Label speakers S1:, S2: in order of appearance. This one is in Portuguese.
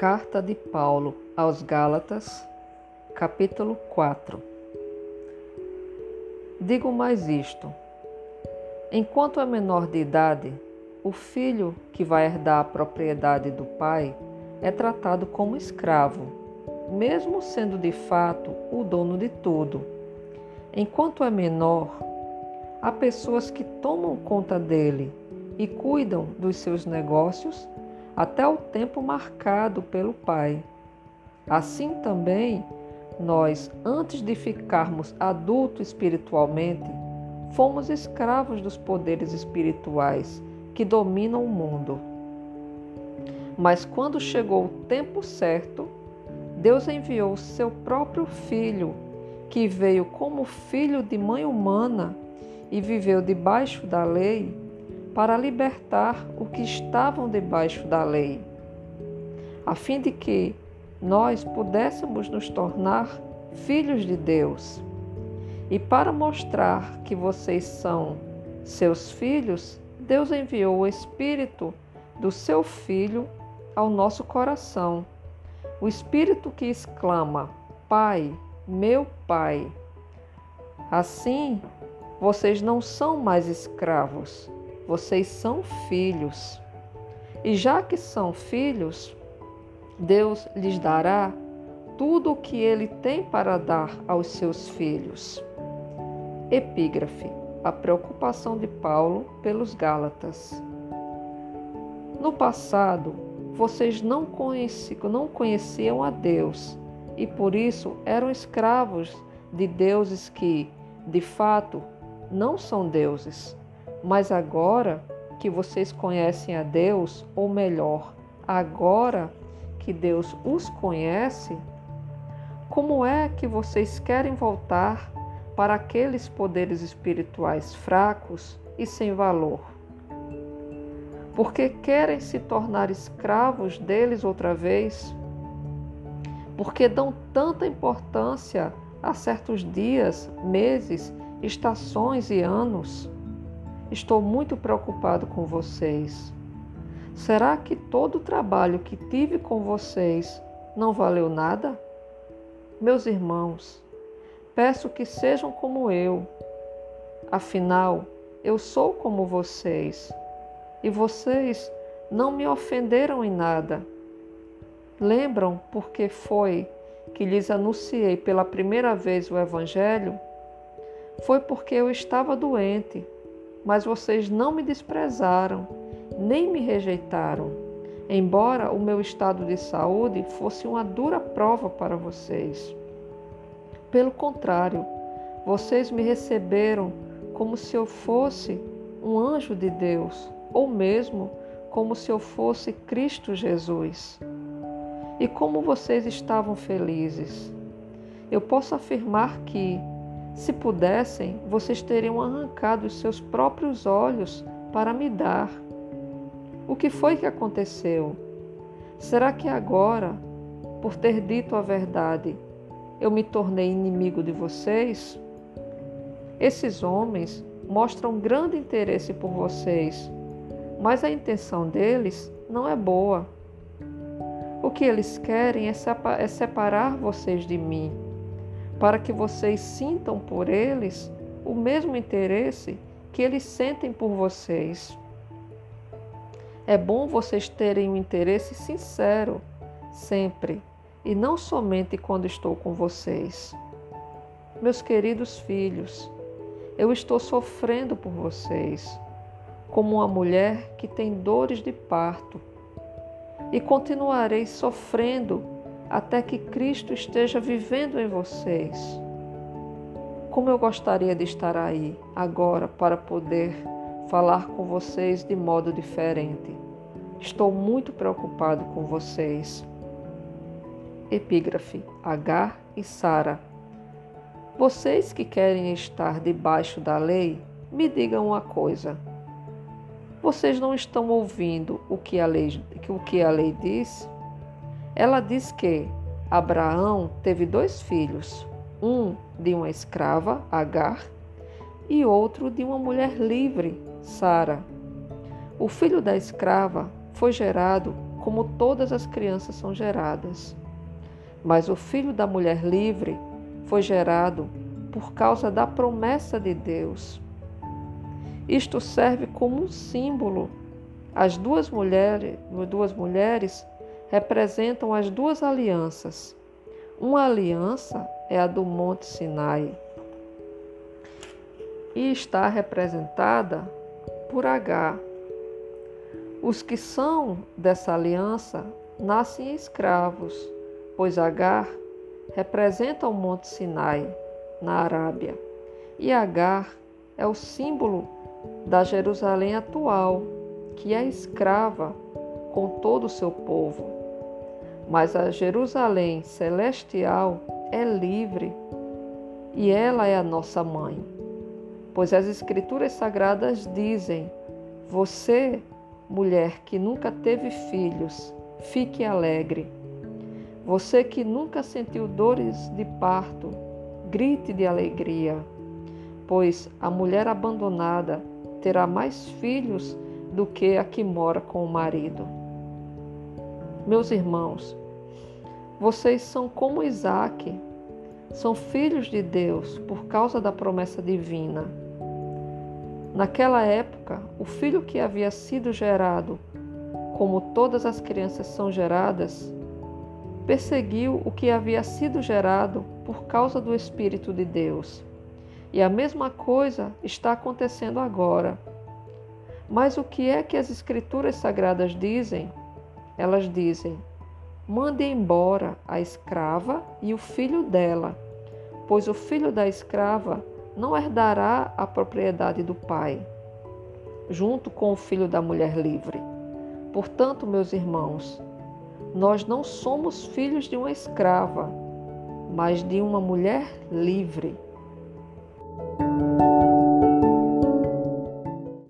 S1: Carta de Paulo aos Gálatas, capítulo 4 Digo mais isto: enquanto é menor de idade, o filho que vai herdar a propriedade do pai é tratado como escravo, mesmo sendo de fato o dono de tudo. Enquanto é menor, há pessoas que tomam conta dele e cuidam dos seus negócios até o tempo marcado pelo Pai. Assim também, nós, antes de ficarmos adultos espiritualmente, fomos escravos dos poderes espirituais que dominam o mundo. Mas quando chegou o tempo certo, Deus enviou seu próprio Filho, que veio como filho de mãe humana e viveu debaixo da lei para libertar o que estavam debaixo da lei, a fim de que nós pudéssemos nos tornar filhos de Deus. E para mostrar que vocês são seus filhos, Deus enviou o Espírito do seu Filho ao nosso coração. O Espírito que exclama: Pai, meu Pai. Assim, vocês não são mais escravos, vocês são filhos. E já que são filhos, Deus lhes dará tudo o que ele tem para dar aos seus filhos. Epígrafe: A preocupação de Paulo pelos Gálatas. No passado, vocês não, conheciam, não conheciam a Deus e por isso eram escravos de deuses que, de fato, não são deuses. Mas agora que vocês conhecem a Deus, ou melhor, agora que Deus os conhece, como é que vocês querem voltar para aqueles poderes espirituais fracos e sem valor? Porque querem se tornar escravos deles outra vez? Porque dão tanta importância a certos dias, meses, estações e anos? Estou muito preocupado com vocês. Será que todo o trabalho que tive com vocês não valeu nada? Meus irmãos, peço que sejam como eu. Afinal, eu sou como vocês e vocês não me ofenderam em nada. Lembram porque foi que lhes anunciei pela primeira vez o Evangelho? Foi porque eu estava doente mas vocês não me desprezaram, nem me rejeitaram, embora o meu estado de saúde fosse uma dura prova para vocês. Pelo contrário, vocês me receberam como se eu fosse um anjo de Deus, ou mesmo como se eu fosse Cristo Jesus. E como vocês estavam felizes. Eu posso afirmar que, se pudessem, vocês teriam arrancado os seus próprios olhos para me dar. O que foi que aconteceu? Será que agora, por ter dito a verdade, eu me tornei inimigo de vocês? Esses homens mostram grande interesse por vocês, mas a intenção deles não é boa. O que eles querem é, é separar vocês de mim para que vocês sintam por eles o mesmo interesse que eles sentem por vocês. É bom vocês terem um interesse sincero, sempre, e não somente quando estou com vocês. Meus queridos filhos, eu estou sofrendo por vocês, como uma mulher que tem dores de parto, e continuarei sofrendo até que Cristo esteja vivendo em vocês. Como eu gostaria de estar aí agora para poder falar com vocês de modo diferente. Estou muito preocupado com vocês. Epígrafe Agar e Sara. Vocês que querem estar debaixo da lei, me digam uma coisa. Vocês não estão ouvindo o que a lei, o que a lei diz? Ela diz que Abraão teve dois filhos, um de uma escrava, Agar, e outro de uma mulher livre, Sara. O filho da escrava foi gerado como todas as crianças são geradas. Mas o filho da mulher livre foi gerado por causa da promessa de Deus. Isto serve como um símbolo. As duas mulheres, duas mulheres representam as duas alianças. Uma aliança é a do Monte Sinai e está representada por H. Os que são dessa aliança nascem escravos, pois Agar representa o Monte Sinai, na Arábia, e Agar é o símbolo da Jerusalém atual, que é escrava com todo o seu povo. Mas a Jerusalém celestial é livre e ela é a nossa mãe. Pois as Escrituras Sagradas dizem: Você, mulher que nunca teve filhos, fique alegre. Você que nunca sentiu dores de parto, grite de alegria, pois a mulher abandonada terá mais filhos do que a que mora com o marido. Meus irmãos, vocês são como Isaac, são filhos de Deus por causa da promessa divina. Naquela época, o filho que havia sido gerado, como todas as crianças são geradas, perseguiu o que havia sido gerado por causa do Espírito de Deus. E a mesma coisa está acontecendo agora. Mas o que é que as Escrituras Sagradas dizem? Elas dizem: mande embora a escrava e o filho dela, pois o filho da escrava não herdará a propriedade do pai, junto com o filho da mulher livre. Portanto, meus irmãos, nós não somos filhos de uma escrava, mas de uma mulher livre.